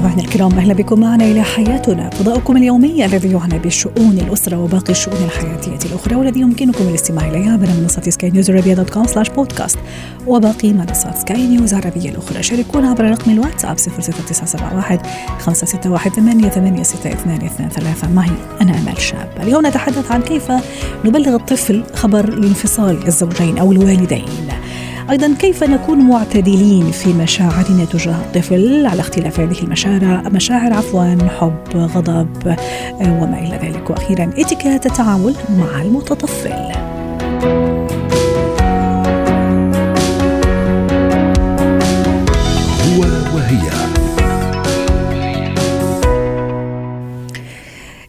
مستمعينا الكرام أهلا بكم معنا إلى حياتنا فضاؤكم اليومي الذي يعنى بشؤون الأسرة وباقي الشؤون الحياتية الأخرى والذي يمكنكم الاستماع اليها عبر منصة سكاي نيوز عربيه dot com slash podcast وباقي منصات سكاي نيوز عربيه الأخرى. شاركونا عبر رقم الواتساب 00971 561 886223 معي أنا امال شاب. اليوم نتحدث عن كيف نبلغ الطفل خبر الانفصال الزوجين أو الوالدين. أيضا كيف نكون معتدلين في مشاعرنا تجاه الطفل على اختلاف هذه المشاعر؟ مشاعر عفوا حب غضب آه، وما إلى ذلك. وأخيرا اتكات التعامل مع المتطفل.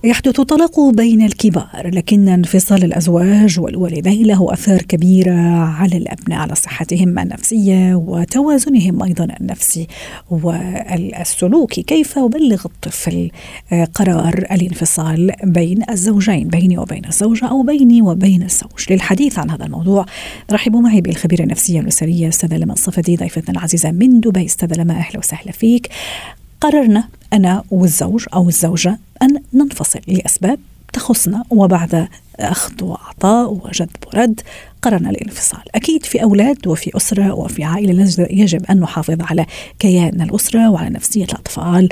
يحدث طلاق بين الكبار لكن انفصال الأزواج والوالدين له أثار كبيرة على الأبناء على صحتهم النفسية وتوازنهم أيضا النفسي والسلوكي. كيف أبلغ الطفل قرار الانفصال بين الزوجين بيني وبين الزوجة أو بيني وبين الزوج؟ للحديث عن هذا الموضوع رحبوا معي بالخبيرة النفسية الاسريه أستاذة لما الصفدي ضيفتنا العزيزة من دبي. أستاذة لما أهلا وسهلا فيك. قررنا أنا والزوج أو الزوجة أن ننفصل لأسباب تخصنا وبعد أخذ وعطاء وجذب ورد قررنا الانفصال. أكيد في أولاد وفي أسرة وفي عائلة يجب أن نحافظ على كيان الأسرة وعلى نفسية الأطفال.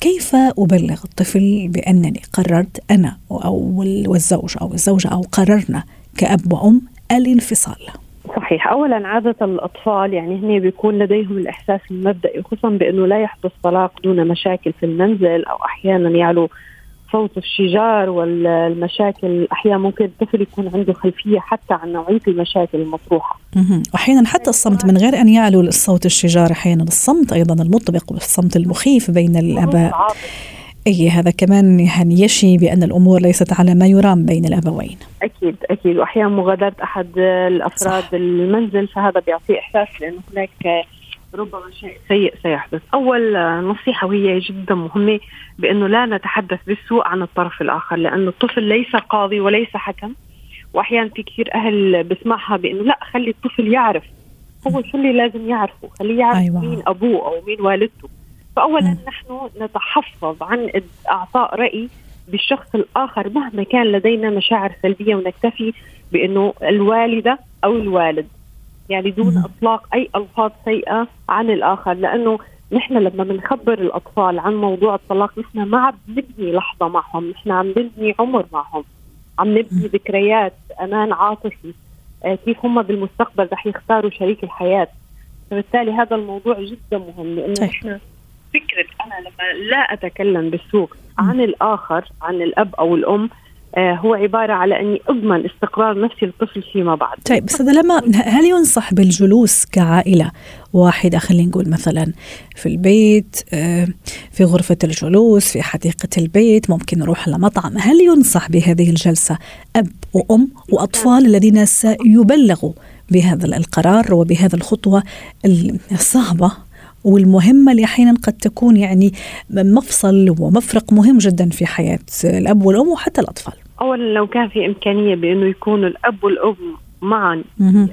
كيف أبلغ الطفل بأنني قررت أنا أو والزوج أو الزوجة أو قررنا كأب وأم الانفصال؟ صحيح اولا عادة الأطفال يعني هن بيكون لديهم الإحساس المبدئي خصوصا بأنه لا يحدث طلاق دون مشاكل في المنزل أو أحيانا يعلو صوت الشجار والمشاكل أحيانا ممكن الطفل يكون عنده خلفية حتى عن نوعية المشاكل المطروحة. أحيانا حتى الصمت من غير أن يعلو الصوت الشجار أحيانا الصمت أيضا المطبق والصمت المخيف بين الآباء. أي هذا كمان يعني يشي بأن الأمور ليست على ما يرام بين الأبوين. أكيد أكيد واحيانا مغادرة أحد الأفراد صح. المنزل فهذا بيعطيه إحساس لأنه هناك ربما شيء سيء سيحدث أول نصيحة وهي جدا مهمة بأنه لا نتحدث بالسوء عن الطرف الآخر لأن الطفل ليس قاضي وليس حكم وأحيانا في كثير أهل بسمعها بأنه لا خلي الطفل يعرف هو شو اللي لازم يعرفه خليه يعرف أيوة. مين أبوه أو مين والدته فأولا م. نحن نتحفظ عن إعطاء رأي بالشخص الآخر مهما كان لدينا مشاعر سلبية ونكتفي بأنه الوالدة أو الوالد يعني دون إطلاق أي ألفاظ سيئة عن الآخر لأنه نحن لما بنخبر الأطفال عن موضوع الطلاق نحن ما عم نبني لحظة معهم نحن عم نبني عمر معهم عم نبني ذكريات أمان عاطفي آه كيف هم بالمستقبل رح يختاروا شريك الحياة فبالتالي هذا الموضوع جدا مهم لأنه طيب. نحن فكرة أنا لما لا أتكلم بالسوء عن الآخر عن الأب أو الأم آه، هو عبارة على أني أضمن استقرار نفسي للطفل فيما بعد. طيب أستاذة لما هل ينصح بالجلوس كعائلة؟ واحدة خلينا نقول مثلا في البيت آه، في غرفة الجلوس في حديقة البيت ممكن نروح لمطعم. هل ينصح بهذه الجلسة أب وأم وأطفال الذين سيبلغوا بهذا القرار وبهذا الخطوة الصعبة؟ والمهمة اللي أحيانا قد تكون يعني مفصل ومفرق مهم جدا في حياة الأب والأم وحتى الأطفال. أولا لو كان في إمكانية بأنه يكون الأب والأم معا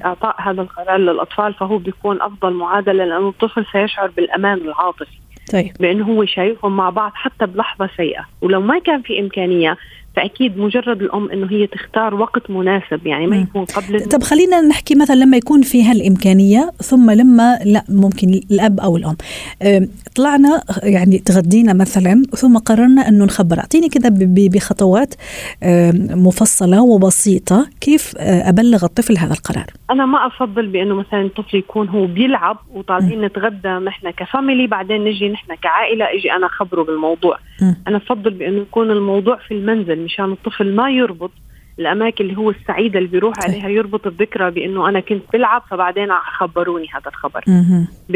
إعطاء هذا القرار للأطفال فهو بيكون أفضل معادلة لأنه الطفل سيشعر بالأمان العاطفي. طيب. بأنه هو شايفهم مع بعض حتى بلحظة سيئة. ولو ما كان في إمكانية فأكيد مجرد الأم إنه هي تختار وقت مناسب يعني ما يكون قبل طب خلينا نحكي مثلا لما يكون في هالإمكانية ثم لما لا ممكن الأب أو الأم. طلعنا يعني تغدينا مثلا ثم قررنا إنه نخبر. أعطيني كذا بخطوات مفصلة وبسيطة كيف أبلغ الطفل هذا القرار. أنا ما أفضل بإنه مثلا الطفل يكون هو بيلعب وطالعين نتغدى نحن كفاميلي بعدين نجي نحن كعائلة إجي أنا أخبره بالموضوع. م. أنا أفضل بانه يكون الموضوع في المنزل مشان الطفل ما يربط الأماكن اللي هو السعيده اللي بيروح عليها يربط الذكرى بأنه أنا كنت بلعب فبعدين خبروني هذا الخبر.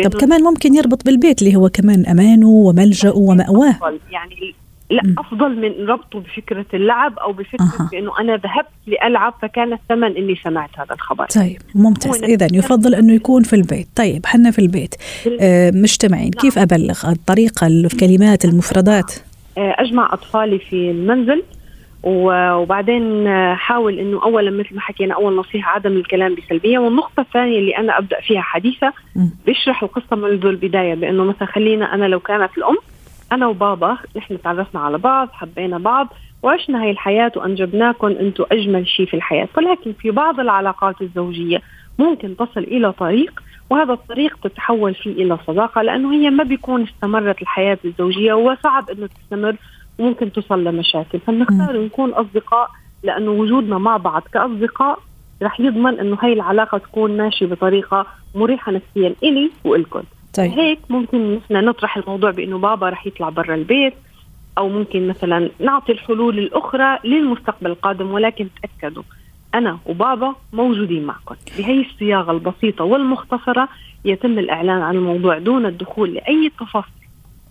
طب كمان ممكن يربط بالبيت اللي هو كمان أمانه وملجأه ومأواه. يعني لا م. أفضل من ربطه بفكرة اللعب أو بفكرة أه. بأنه أنا ذهبت لألعب فكان الثمن اني سمعت هذا الخبر. طيب ممتاز. اذا يفضل أنه يكون في البيت. طيب حنا في البيت. آه مجتمعين نعم. كيف أبلغ الطريقة الكلمات المفردات؟ أجمع أطفالي في المنزل. وبعدين حاول إنه اولا مثل ما حكينا أول نصيحة عدم الكلام بسلبية. والنقطة الثانية اللي أنا أبدأ فيها حديثة بشرح القصة منذ البداية بإنه مثلا خلينا أنا لو كانت الأم أنا وبابا نحن تعرفنا على بعض حبينا بعض وعشنا هاي الحياة وأنجبناكم أنتم أجمل شيء في الحياة. ولكن في بعض العلاقات الزوجية ممكن تصل إلى طريق وهذا الطريق تتحول فيه إلى صداقة لأنه هي ما بيكون استمرت الحياة الزوجية وصعب أنه تستمر وممكن توصل لمشاكل. فنختار نكون أصدقاء لأنه وجودنا مع بعض كأصدقاء رح يضمن أنه هاي العلاقة تكون ماشية بطريقة مريحة نفسيا إلي وإلكم طيب. هيك ممكن نحن نطرح الموضوع بإنه بابا رح يطلع برا البيت أو ممكن مثلا نعطي الحلول الأخرى للمستقبل القادم ولكن تأكدوا. أنا وبابا موجودين معكم. بهي الصياغة البسيطة والمختصرة يتم الإعلان عن الموضوع دون الدخول لأي تفاصيل.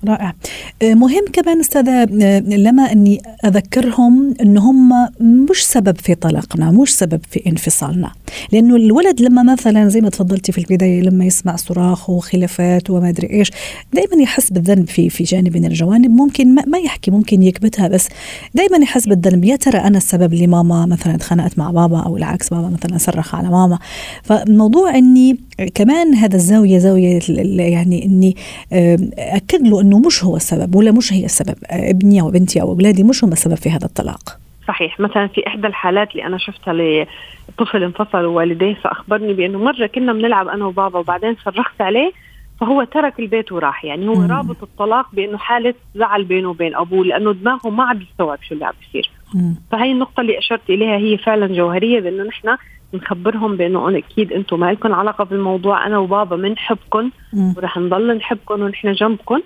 رائع. آه، مهم كمان أستاذة آه، لما أني أذكرهم ان هم مش سبب في طلاقنا مش سبب في انفصالنا. لأنه الولد لما مثلا زي ما تفضلتي في البداية لما يسمع صراخ وخلافات وما أدري إيش دائما يحس بالذنب في في جانب من الجوانب. ممكن ما يحكي ممكن يكبتها بس دائما يحس بالذنب. يا ترى أنا السبب اللي ماما مثلا اتخانقت مع بابا أو العكس بابا مثلا صرخ على ماما. فموضوع إني كمان هذا الزاوية زاوية يعني إني آه، أكد له إنه مش هو السبب ولا مش هي السبب. ابني أو بنتي أو أولادي مش هم السبب في هذا الطلاق. صحيح. مثلا في إحدى الحالات اللي أنا شفتها لطفل انفصل والديه فأخبرني بأنه مرة كنا بنلعب أنا وبابا وبعدين صرخت عليه فهو ترك البيت وراح. يعني هو مم. رابط الطلاق بأنه حالة زعل بينه وبين أبوه لأنه دماغه ما عم يستوعب شو اللي عم بيصير. فهي النقطة اللي أشرت إليها هي فعلا جوهرية بأنه نحن نخبرهم بأنه أكيد أنتم ما لكم علاقة بالموضوع أنا وبابا بنحبكم ورح نضل نحبكم ونحن جنبكم.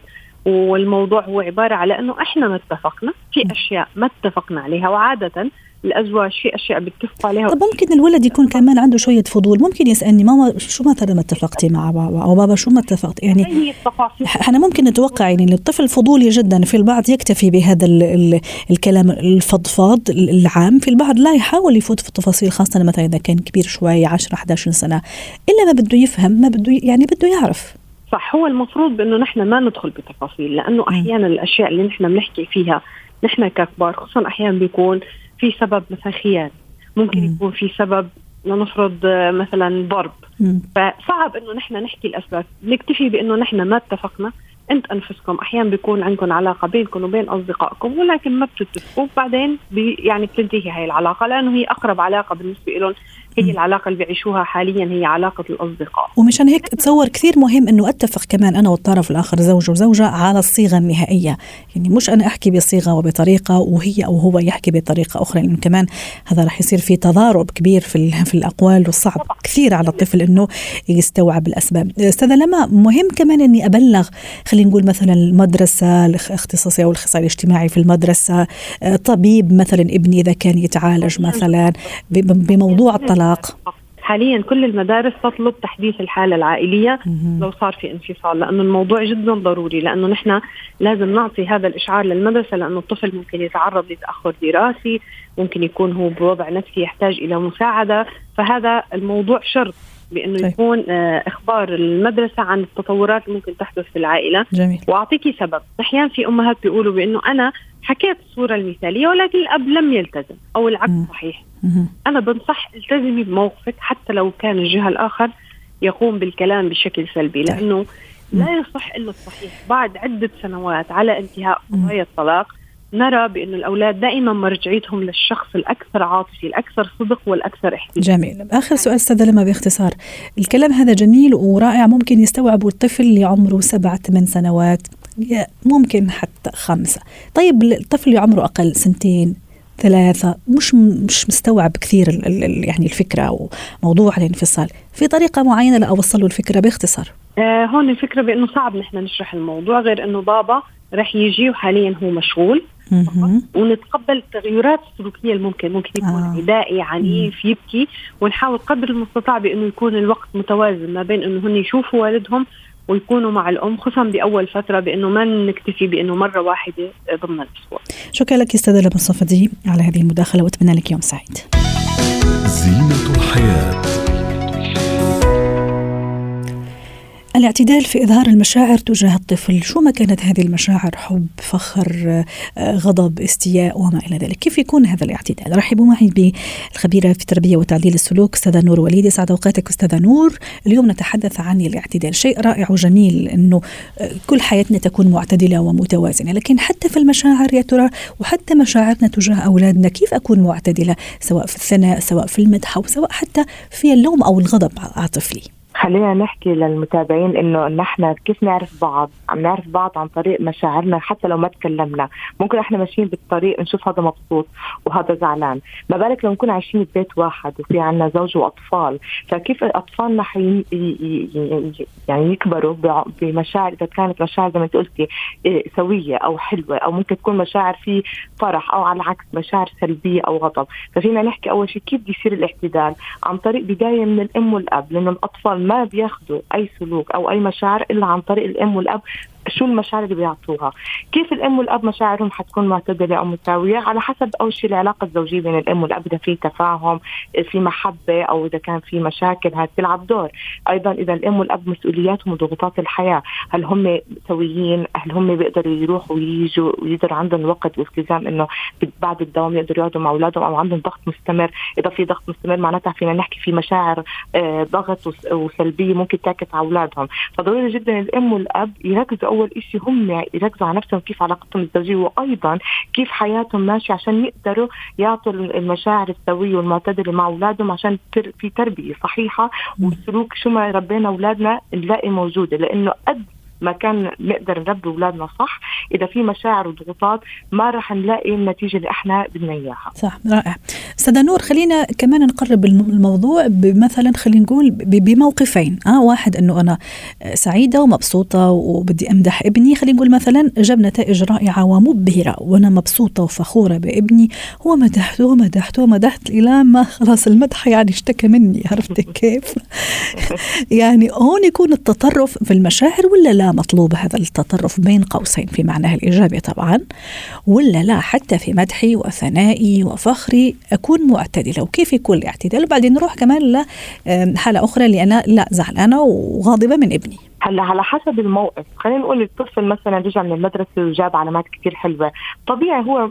والموضوع هو عبارة على إنه إحنا ما اتفقنا في أشياء ما اتفقنا عليها وعادة الأزواج في أشياء بيتفقوا عليها. طب ممكن الولد يكون كمان عنده شوية فضول ممكن يسألني ماما شو مثلا ما اتفقتي مع بابا؟ أو بابا شو ما اتفقت؟ يعني إحنا ممكن نتوقع يعني الطفل فضولي جدا في البعض يكتفي بهذا ال ال الكلام الفضفاض العام في البعض لا يحاول يفوت في التفاصيل خاصة مثلا إذا كان كبير شوي 10 11 سنة إلا ما بده يفهم ما بده يعني بده يعرف. صح هو المفروض بأنه نحن ما ندخل بتفاصيل لأنه أحيانا الأشياء اللي نحن بنحكي فيها نحن ككبار خصوصا أحيانا بيكون في سبب مثلا خيانة ممكن مم. يكون في سبب لنفرض مثلا ضرب. فصعب إنه نحن نحكي الأسباب نكتفي بأنه نحن ما اتفقنا أنت أنفسكم أحيانا بيكون عندكم علاقة بينكم وبين أصدقائكم ولكن ما بتتفقوا بعدين بي يعني بتنتهي هاي العلاقة لأنه هي أقرب علاقة بالنسبة لهم هي العلاقة اللي بيعيشوها حاليا هي علاقة الأصدقاء. ومشان هيك تصور كثير مهم إنه أتفق كمان أنا والطرف الآخر زوج وزوجة على الصيغة النهائية. يعني مش أنا أحكي بصيغة وبطريقة وهي أو هو يحكي بطريقة أخرى لأنه كمان هذا رح يصير في تضارب كبير في في الأقوال والصعب كثير على الطفل إنه يستوعب الأسباب. أستاذة لما مهم كمان إني أبلغ خلينا نقول مثلا المدرسة الاختصاصي أو الاخصائي الاجتماعي في المدرسة طبيب مثلا ابني إذا كان يتعالج مثلا بموضوع الطلاق. الطلاق حاليا كل المدارس تطلب تحديث الحالة العائلية لو صار في انفصال لأنه الموضوع جدا ضروري لأنه نحن لازم نعطي هذا الإشعار للمدرسة لأنه الطفل ممكن يتعرض لتأخر دراسي ممكن يكون هو بوضع نفسي يحتاج إلى مساعدة فهذا الموضوع شرط بأنه طيب. يكون آه، إخبار المدرسة عن التطورات اللي ممكن تحدث في العائلة جميل. واعطيكي سبب أحيانا في أمهات بيقولوا بأنه أنا حكيت الصورة المثالية ولكن الأب لم يلتزم أو العكس م. صحيح. أنا بنصح التزمي بموقفك حتى لو كان الجهة الآخر يقوم بالكلام بشكل سلبي طيب. لأنه لا يصح إلا الصحيح. بعد عدة سنوات على انتهاء قضايا الطلاق نرى بأن الأولاد دائما مرجعيتهم للشخص الأكثر عاطفي الأكثر صدق والأكثر احتمال جميل. آخر سؤال أستاذة لما باختصار. الكلام هذا جميل ورائع ممكن يستوعبه الطفل اللي عمره سبعة ثمان سنوات ممكن حتى خمسة. طيب الطفل اللي عمره أقل سنتين ثلاثة مش مش مستوعب كثير ال ال يعني الفكرة أو موضوع الانفصال. في طريقة معينة لأوصل له الفكرة باختصار؟ آه هون الفكرة بأنه صعب نحن نشرح الموضوع غير أنه بابا رح يجي وحاليا هو مشغول. ونتقبل التغيرات السلوكية الممكن ممكن يكون آه. عدائي عنيف يبكي. ونحاول قدر المستطاع بأنه يكون الوقت متوازن ما بين أنه هن يشوفوا والدهم ويكونوا مع الأم خصوصا بأول فترة بإنه ما نكتفي بإنه مرة واحدة ضمن الأسبوع. شكرا لك استاذة لبنى الصفدي على هذه المداخلة وأتمنى لك يوم سعيد. زينة الحياة الاعتدال في إظهار المشاعر تجاه الطفل. شو ما كانت هذه المشاعر حب فخر آه، غضب استياء وما إلى ذلك. كيف يكون هذا الاعتدال؟ رحبوا معي بالخبيرة في التربية وتعديل السلوك أستاذة نور وليد سعد أوقاتك أستاذة نور. اليوم نتحدث عن الاعتدال. شيء رائع وجميل أنه آه، كل حياتنا تكون معتدلة ومتوازنة. لكن حتى في المشاعر يا ترى؟ وحتى مشاعرنا تجاه أولادنا كيف أكون معتدلة؟ سواء في الثناء سواء في المدح أو سواء حتى في اللوم أو الغضب على طفلي. خلينا نحكي للمتابعين إنه نحن كيف نعرف بعض؟ عم نعرف بعض عن طريق مشاعرنا حتى لو ما تكلمنا. ممكن إحنا ماشيين بالطريق نشوف هذا مبسوط وهذا زعلان. ما بالك لو نكون عايشين ببيت واحد وفي عنا زوج وأطفال؟ فكيف أطفالنا حي... يعني يكبروا بمشاعر إذا كانت مشاعر زي ما أنت قلتي إيه، سوية أو حلوة أو ممكن تكون مشاعر في فرح أو على العكس مشاعر سلبية أو غضب. ففينا نحكي أول شيء كيف بده يصير الاعتدال عن طريق بداية من الأم والأب لأنه الأطفال ما بياخذوا أي سلوك أو أي مشاعر إلا عن طريق الأم والأب. شو المشاعر اللي بيعطوها؟ كيف الأم والأب مشاعرهم حتكون معتدلة أو متساوية؟ على حسب أول شيء العلاقة الزوجية بين الأم والأب إذا في تفاهم في محبة أو إذا كان في مشاكل هاي بتلعب دور. أيضا إذا الأم والأب مسؤولياتهم وضغوطات الحياة هل هم سويين؟ هل هم بيقدروا يروحوا ويجوا ويقدروا عندهم وقت والتزام إنه بعد الدوام يقدروا يقعدوا مع أولادهم أو عندهم ضغط مستمر. إذا في ضغط مستمر معناتها فينا نحكي في مشاعر آه، ضغط وسلبية ممكن تعكس على أولادهم. فضروري جدا الأم والأب يركزوا أول شيء هم يركزوا على نفسهم كيف علاقتهم الزوجية وأيضا كيف حياتهم ماشية عشان يقدروا يعطوا المشاعر السوية والمعتدلة مع أولادهم عشان في تربية صحيحة والسلوك شو ما ربينا أولادنا نلاقي موجودة لأنه قد ما كان نقدر نربي أولادنا صح. إذا في مشاعر وضغوطات ما راح نلاقي النتيجة اللي إحنا بدنا إياها. صح رائع. أستاذة نور خلينا كمان نقرب الموضوع بمثلا خلينا نقول بموقفين. آه واحد إنه أنا سعيدة ومبسوطة وبدي أمدح ابني. خلينا نقول مثلا جاب نتائج رائعة ومبهرة وأنا مبسوطة وفخورة بابني. هو مدحته ومدحته ومدحت إلى ما خلاص المدح يعني اشتكى مني. عرفت كيف؟ يعني هون يكون التطرف في المشاعر ولا لا؟ مطلوب هذا التطرف بين قوسين في معناه الإيجابي طبعا ولا لا حتى في مدحي وثنائي وفخري أكون معتدلة. وكيف يكون الاعتدال؟ وبعدين نروح كمان لحالة أخرى اللي أنا لا زعلانة وغاضبة من ابني. هلا على حسب الموقف. خلينا نقول الطفل مثلا رجع من المدرسة وجاب علامات كثير حلوة. طبيعي هو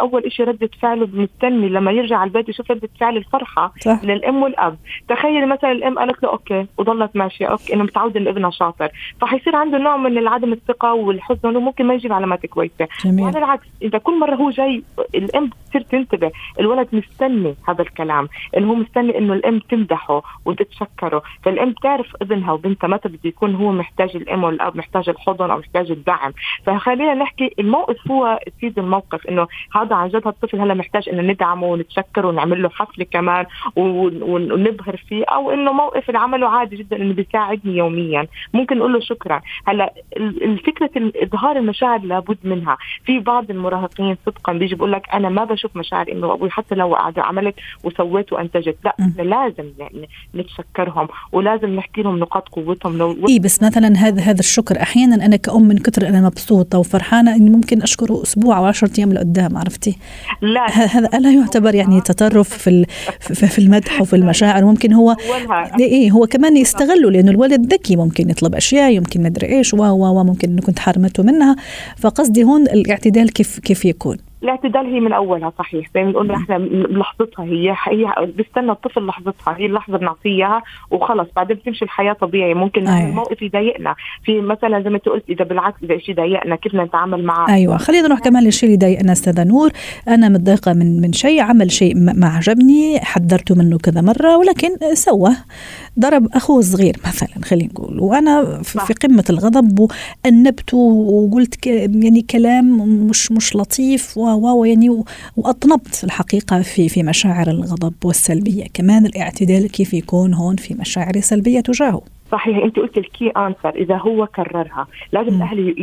أول شيء ردة فعله مستني لما يرجع على البيت يشوف ردة فعل الفرحة صح. للام والأب. تخيل مثلا الأم قالت له okay وضلت ماشية. okay إنه متعوده انه ابنها شاطر. فحيصير عنده نوع من عدم الثقة والحزن إنه ممكن ما يجيب علامات كويسة. وعلى العكس إذا كل مرة هو جاي الأم بتصير تنتبه. الولد مستني هذا الكلام. إنه هو مستني إنه الأم تمدحه وتتشكره. فالأم بتعرف ابنها وبنتها متى بده يكون هو محتاج الأم والاب محتاج الحضن أو محتاج الدعم. فخلينا نحكي الموقف هو سيد الموقف إنه هذا عن جد الطفل هلا محتاج إنه ندعمه ونتشكره ونعمل له حفلة كمان ونبهر فيه أو إنه موقف عمله عادي جدا إنه بيساعدني يوميا. ممكن نقول له شكرا. هلا الفكرة إظهار المشاعر لابد منها. في بعض المراهقين صدقا بيجي بيقول لك أنا ما بشوف مشاعر إنه أبوي حتى لو عملت وسويت وأنتجت. لا لازم نتشكرهم ولازم نحكي لهم نقاط قوتهم. لو إيه بس مثلا هذا هذا الشكر. أحيانا أنا كأم من كثر أنا مبسوطة وفرحانة إني ممكن اشكره أسبوع أو 10 أيام لقدام عرفتي؟ لا. هذا لا يعتبر يعني تطرف في في المدح وفي المشاعر. ممكن هو إيه هو كمان يستغله لأنه الولد ذكي ممكن يطلب أشياء يمكن مدري إيش و و ممكن كنت حرمته منها. فقصدي هون الاعتدال كيف كيف يكون. الاعتدال هي من أولها صحيح. زي ما بنقول إحنا بلحظتها هي هي بيستنى الطفل لحظتها هي اللحظة بنعطيه إياها وخلص. بعدين بتمشي الحياة طبيعي ممكن أيوة. الموقف يضايقنا. في مثلا زي ما أنت قلت إذا بالعكس إذا شيء ضايقنا كيف نتعامل معه أيوه. خلينا نروح كمان للشيء اللي ضايقنا أستاذة نور. أنا متضايقة من من شيء عمل شيء ما عجبني حذرته منه كذا مرة ولكن سوى. ضرب اخوه الصغير مثلا خلينا نقول. وأنا في قمة الغضب وانبته وقلت يعني كلام مش مش لطيف و يعني وأطنبت الحقيقة في في مشاعر الغضب والسلبية. كمان الاعتدال كيف يكون هون في مشاعر سلبية تجاهه. صحيح انت قلت ال key answer إذا هو كررها. لازم الأهل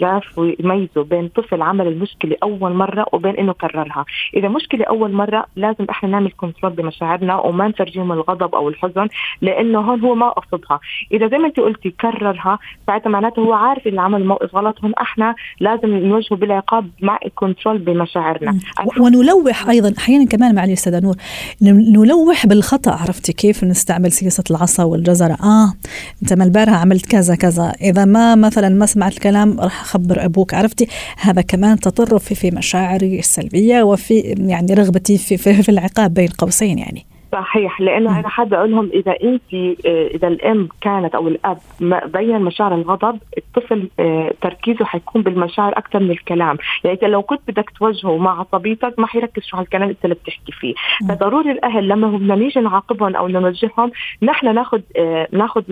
يعرفوا يميزوا بين طفل عمل المشكلة أول مرة وبين إنه كررها. إذا مشكلة أول مرة لازم إحنا نعمل control بمشاعرنا وما نترجم الغضب أو الحزن لأنه هون هو ما قصدها. إذا زي ما انت قلتي كررها ساعتها معناته هو عارف اللي عمل موقف غلط. هون إحنا لازم نواجهه بالعقاب مع كنترول بمشاعرنا. ونلوح أيضا أحيانا كمان معلي أستاذة نور نلوح بالخطأ عرفتي كيف نستعمل سياسة العصا والجزرة؟ آه انت ما البارحه عملت كذا كذا. إذا ما مثلا ما سمعت الكلام راح أخبر أبوك. عرفتي؟ هذا كمان تطرف في, في مشاعري السلبية وفي يعني رغبتي في, في, في العقاب بين قوسين يعني. صحيح لأنه أنا حابة أقول لهم إذا أنت آه، إذا الأم كانت أو الأب بين مشاعر الغضب الطفل آه، تركيزه حيكون بالمشاعر أكثر من الكلام. يعني لو كنت بدك توجهه مع عصبيتك ما حيركز شو هالكلام انت اللي بتحكي فيه. فضروري الأهل لما هم نيجي نعاقبهم أو نوجههم نحن ناخذ آه، ناخذ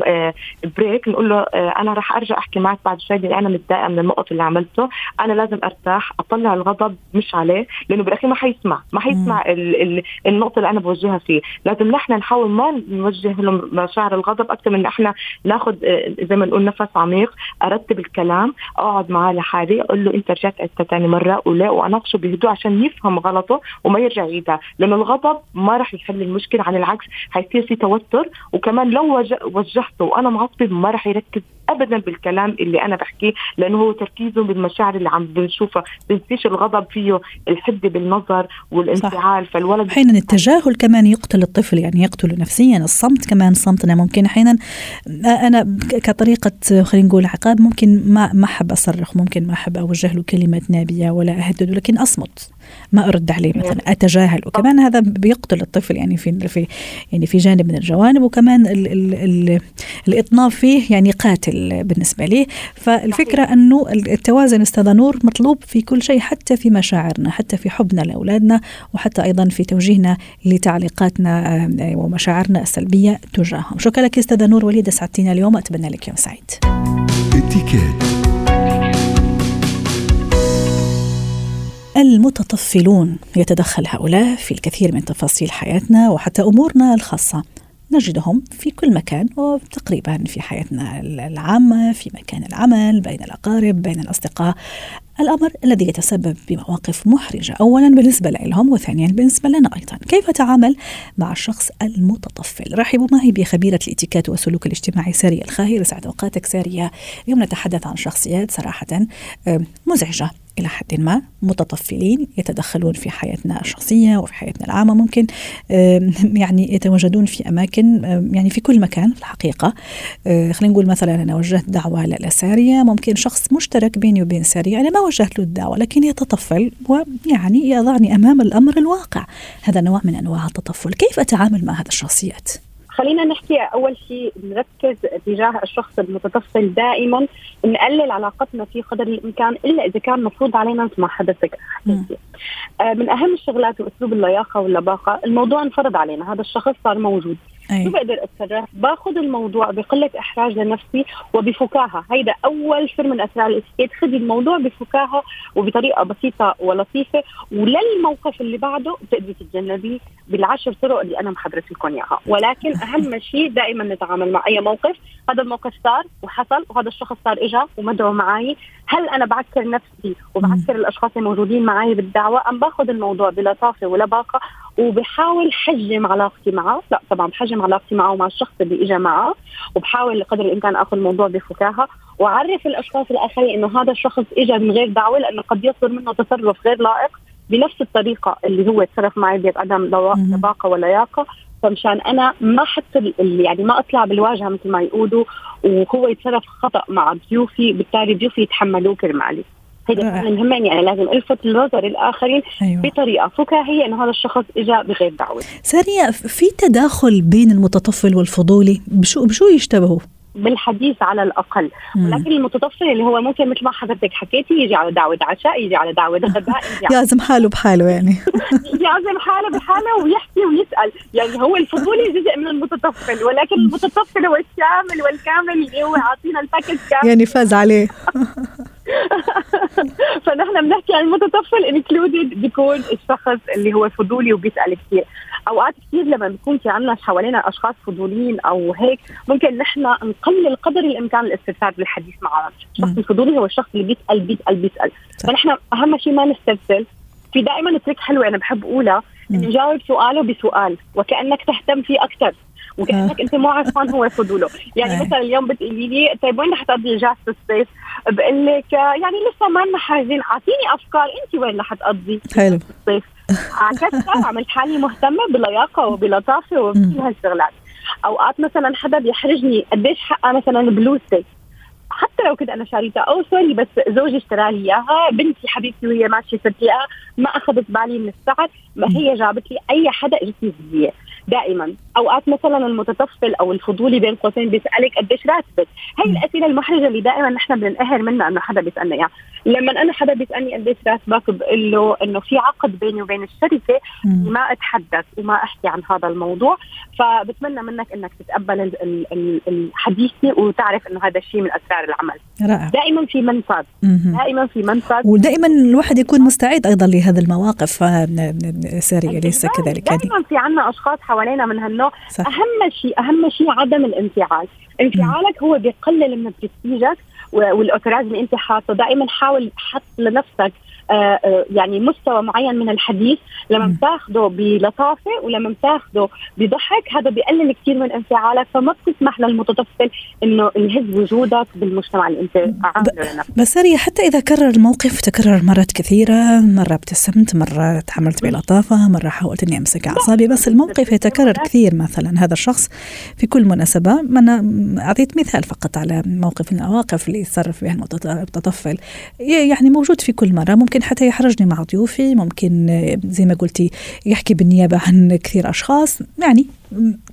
بريك نقول له أنا راح أرجع أحكي معك بعد شوي لاني أنا متضايقة من الموقف اللي عملته. أنا لازم أرتاح أطلع الغضب مش عليه لأنه بالأخير ما حيسمع. ما حيسمع النقطة اللي أنا بوجهها فيه. لازم نحن نحاول ما نوجه لهم مشاعر الغضب أكثر من إحنا ناخذ آه، زي ما نقول نفس عميق أرتب الكلام أقعد معاه لحالي أقول له أنت رجعت عدتها ثاني مرة ولا واناقشه بهدوء عشان يفهم غلطه وما يرجع يعيدها لأنه الغضب ما راح يحل المشكلة عن العكس حيصير في توتر وكمان لو وجهته وأنا معصب ما راح يركز ابدا بالكلام اللي أنا بحكيه لأنه هو تركيزه بالمشاعر اللي عم بنشوفها بنسيش الغضب فيه الحده بالنظر والانفعال فالولد أحيانا التجاهل كمان يقتل الطفل يعني يقتل نفسيا الصمت كمان صمتنا ممكن. أحيانا أنا كطريقة خلينا نقول عقاب ممكن ما ما أحب أصرخ ممكن ما أحب أوجه له كلمه نابية ولا أهدده لكن أصمت. ما أرد عليه مثلا أتجاهل. وكمان هذا بيقتل الطفل يعني في في يعني في جانب من الجوانب وكمان ال ال ال الإطناب فيه يعني قاتل بالنسبة لي. فالفكرة أنه التوازن أستاذة نور مطلوب في كل شيء حتى في مشاعرنا حتى في حبنا لأولادنا وحتى أيضا في توجيهنا لتعليقاتنا آه، ومشاعرنا السلبية تجاههم. شكرا لك أستاذة نور وليدة سعدتينا اليوم اتمنى لك يوم سعيد. المتطفلون يتدخل هؤلاء في الكثير من تفاصيل حياتنا وحتى أمورنا الخاصة. نجدهم في كل مكان وتقريبا في حياتنا العامة في مكان العمل بين الأقارب بين الأصدقاء. الأمر الذي يتسبب بمواقف محرجة. أولا بالنسبة لهم وثانيا بالنسبة لنا أيضا. كيف أتعامل مع الشخص المتطفل؟ رحبوا معي بخبيرة الاتيكات والسلوك الاجتماعي سارية الخاهي سعد أوقاتك سارية. اليوم نتحدث عن شخصيات صراحة مزعجة. إلى حد ما متطفلين يتدخلون في حياتنا الشخصية وفي حياتنا العامة ممكن يعني يتواجدون في أماكن يعني في كل مكان في الحقيقة. آه، خلينا نقول مثلا أنا وجهت دعوة لسارية ممكن شخص مشترك بيني وبين سارية أنا ما وجهت له الدعوة لكن يتطفل ويعني يضعني أمام الأمر الواقع. هذا نوع من أنواع التطفل. كيف أتعامل مع هذه الشخصيات؟ خلينا نحكي أول شيء نركز تجاه الشخص المتطفل دائما نقلل علاقتنا فيه قدر الإمكان إلا إذا كان مفروض علينا مثل ما حضرتك آه من أهم الشغلات وأسلوب اللياقة واللباقة الموضوع انفرض علينا هذا الشخص صار موجود. شو بقدر أتصرف؟ باخذ الموضوع بقله إحراج لنفسي وبفكاهة، هيدا أول سر من أسرار الاتيكيت، خذي الموضوع بفكاهة وبطريقة بسيطة ولطيفة وللموقف اللي بعده بتقدري تتجنبيه بالعشر طرق اللي أنا محضرت لكم إياها، ولكن أهم شيء دائما نتعامل مع أي موقف، هذا الموقف صار وحصل وهذا الشخص صار اجى ومدعو معي، هل أنا بعكر نفسي وبعكر الأشخاص الموجودين معي بالدعوة؟ أم باخذ الموضوع بلطافة ولباقه وبحاول حجم علاقتي معه. لا طبعا بحجم علاقتي معه ومع الشخص اللي اجى معه وبحاول قدر الإمكان آخذ الموضوع بفكاهة. وأعرف الأشخاص الآخرين إنه هذا الشخص اجى من غير دعوة لأنه قد يصدر منه تصرف غير لائق بنفس الطريقة اللي هو تصرف معي بعدم لباقة ولياقه فمشان أنا ما أحط يعني ما أطلع بالواجهة مثل ما يقولوا وهو يتصرف خطأ مع ضيوفي بالتالي ضيوفي يتحملوه كرمالي. هيدا من يعني لازم ألفت النظر الآخرين أيوة. بطريقة. فكاهيه إنه هذا الشخص اجى بغير دعوة. سارية في تداخل بين المتطفل والفضولي؟ بشو بشو يشتبهوا؟ بالحديث على الأقل. ولكن المتطفل اللي هو ممكن مثل ما حضرتك حكيتي يجي على دعوة عشاء يجي على دعوة غداء يعزم حاله بحاله يعني. يعزم حاله بحاله ويحكي ويسأل. يعني هو الفضولي جزء من المتطفل ولكن المتطفل هو الشامل والكامل اللي هو عاطينا الباكج كامل. يعني فاز عليه. فنحن بنحكي عن المتطفل انكلودد بيكون الشخص اللي هو فضولي وبيسأل كثير أوقات كثير لما بيكون في عندنا حوالينا أشخاص فضوليين أو هيك ممكن نحن نقلل قدر الإمكان الاستفسار بالحديث معهم الشخص الفضولي هو الشخص اللي بيسأل بيسأل بيسأل. فنحن أهم شيء ما نستفسر. في دائما تريك حلوة أنا بحب أقولها انه جاوب سؤاله بسؤال وكأنك تهتم فيه أكثر وكأنك أنت مو عارفان هو فضوله يعني مثلا اليوم بتقولي لي طيب وين رح تقضي اجازه الصيف بقول لك يعني لسه ما لنا حاجزين أعطيني أفكار. أنت وين رح تقضي حلو. الصيف عكستها عملت حالي مهتمة بلياقة وبلطافة وبكل هالشغلات. أوقات مثلا حدا بيحرجني قديش حقها مثلا بلوزتي حتى لو كنت أنا شاريتها أو سوري بس زوجي اشترى لي إياها. بنتي حبيبتي وهي ماشية صرت ما أخذت بالي من السعر ما هي جابت لي أي حدا اجتني هديه دائما. أوقات مثلا المتطفل أو الفضولي بين قوسين بيسألك قديش راتبك. هي الأسئلة المحرجة اللي دائما نحن بننقهر منها إنه حدا بيسألنا إياها. لما أنا حدا بيسألني قديش راتبك بقول له إنه في عقد بيني وبين الشركة ما أتحدث وما أحكي عن هذا الموضوع. فبتمنى منك إنك تتقبل حديثي وتعرف إنه هذا الشيء من أسرار العمل. رائع. دائما في منفذ. دائما في منفذ. ودائما الواحد يكون مستعد أيضا لهذه المواقف سارية ليس كذلك. يعني دائما في عندنا أشخاص حوالينا من هالنوع صح. أهم شيء أهم شيء عدم الانفعال انفعالك هو بيقلل من برستيجك والاوتراج اللي أنت حاطه دائما حاول حط لنفسك يعني مستوى معين من الحديث. لما بتاخده بلطافة ولما بتاخده بضحك هذا بيقلل كثير من انفعالك. فما بتسمح للمتطفل إنه يهز وجودك بالمجتمع اللي أنت بس هي حتى إذا كرر الموقف تكرر مرات كثيرة مرة ابتسمت مرة تعاملت بلطافة مرة حاولت إني أمسك أعصابي بس الموقف يتكرر كثير. مثلا هذا الشخص في كل مناسبة أنا أعطيت مثال فقط على موقف من المواقف اللي يتصرف بها المتطفل. يعني موجود في كل مرة. ممكن ممكن حتى يحرجني مع ضيوفي ممكن زي ما قلتي يحكي بالنيابة عن كثير أشخاص. يعني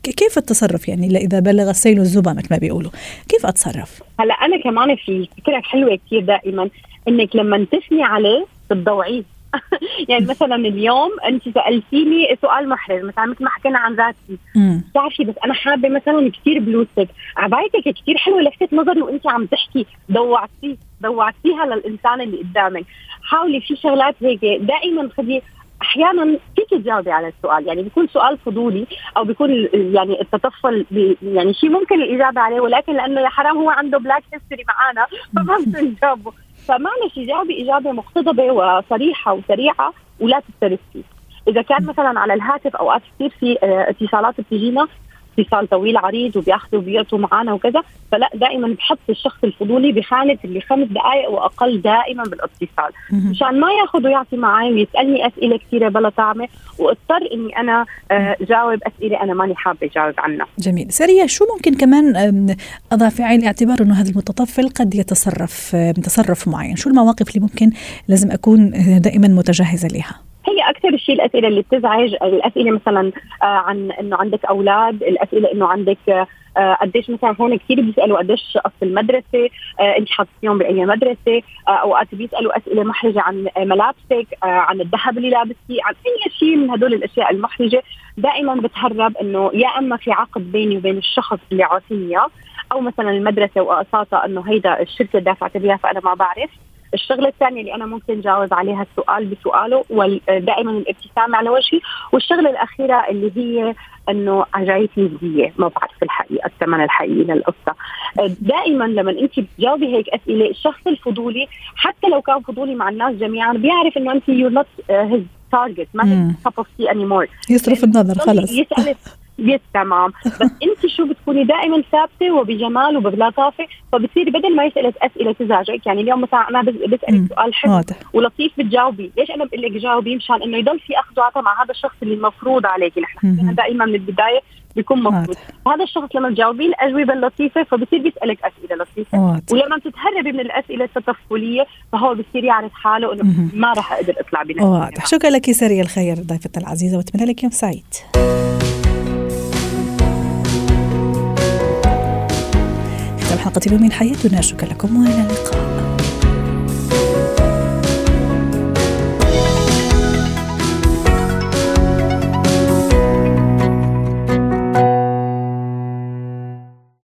كيف التصرف يعني؟ إذا بلغ السيل الزبا مثل ما بيقولوا. كيف أتصرف؟ هلا أنا كمان في فكرة حلوة كثير دائما إنك لما تثني عليه بتضوعيه. يعني مثلا اليوم أنت سألتيني سؤال محرج مثلا مثل ما حكينا عن ذاتي. بتعرفي بس أنا حابة مثلا كثير بلوزتك عبايتك كثير حلوة لفتت نظري وأنت عم تحكي. ضوعتي ضوعتيها للإنسان اللي قدامك. حاولي في شغلات هيك. دائما خذي أحيانا فيك تجاوبي على السؤال. يعني بيكون سؤال فضولي أو بيكون يعني التطفل يعني شيء ممكن الإجابة عليه ولكن لأنه يا حرام هو عنده black history معنا فما بنجاوبه فمعلش جاوبي إجابة مقتضبة وصريحة وسريعة ولا تسترسلي. إذا كان مثلا على الهاتف اوقات كثير في آه، اتصالات بتجينا اتصال طويل عريض وبياخذوا وبيعطوا معنا وكذا. فلا دائما بحط الشخص الفضولي بخانه اللي خمس دقائق وأقل دائما بالاتصال. مشان ما ياخذ ويعطي معي ويسألني أسئلة كثيرة بلا طعمة واضطر إني أنا آه، جاوب أسئلة أنا ماني حابة أجاوب عنها. جميل، سريع شو ممكن كمان اضع في عين الاعتبار إنه هذا المتطفل قد يتصرف تصرف معين، شو المواقف اللي ممكن لازم أكون دائما متجهزة لها؟ هي أكثر شيء الأسئلة اللي بتزعج. الأسئلة مثلا آه، عن إنه عندك أولاد الأسئلة إنه عندك آه، قديش مثلا هون كثير بيسألوا قديش قص المدرسة آه، إنت حاطيهم بأي مدرسة أوقات بيسألوا أسئلة محرجة عن ملابسك عن الذهب اللي لابستيه عن أي شيء من هدول الأشياء المحرجة. دائما بتهرب إنه يا إما في عقد بيني وبين الشخص اللي عاطيني أو مثلا المدرسة واقساطها إنه هيدا الشركة دافعت لي فأنا ما بعرف. الشغلة الثانية اللي أنا ممكن جاوب عليها السؤال بسؤاله ودائما الابتسامه على وجهي والشغلة الأخيرة اللي هي إنه جايتني هديه ما بعرف الحقيقة الثمن الحقيقي للقصة. دائما لما أنت بتجاوبي هيك أسئلة الشخص الفضولي حتى لو كان فضولي مع الناس جميعا بيعرف إنه أنت you not his target ما هي top of see any more يصرف النظر خلص. يسألك. yes تمام. بس انت شو بتكوني دائما ثابتة وبجمال وبلطافه فبتصير بدل ما يسألك أسئلة تزعجك يعني اليوم مثلا أنا بسألك سؤال حلو. ولطيف بتجاوبي. ليش أنا بقول لك جاوبي؟ مشان إنه يضل في أخذ وعطاء مع هذا الشخص اللي المفروض عليك نحن دائما من البداية بيكون مفروض. هذا الشخص لما تجاوبيه الأجوبة اللطيفة فبصير بيسألك أسئلة لطيفة. واضح. ولما تتهربي من الأسئلة التطفلية فهو بصير يعرف حاله إنه ما راح أقدر أطلع بنفسي. واضح. شكرا لك سري الخير ضيفتنا العزيزة وأتمنى لك يوم سعيد. حلقة اليوم من حياتنا. شكرا لكم وإلى اللقاء.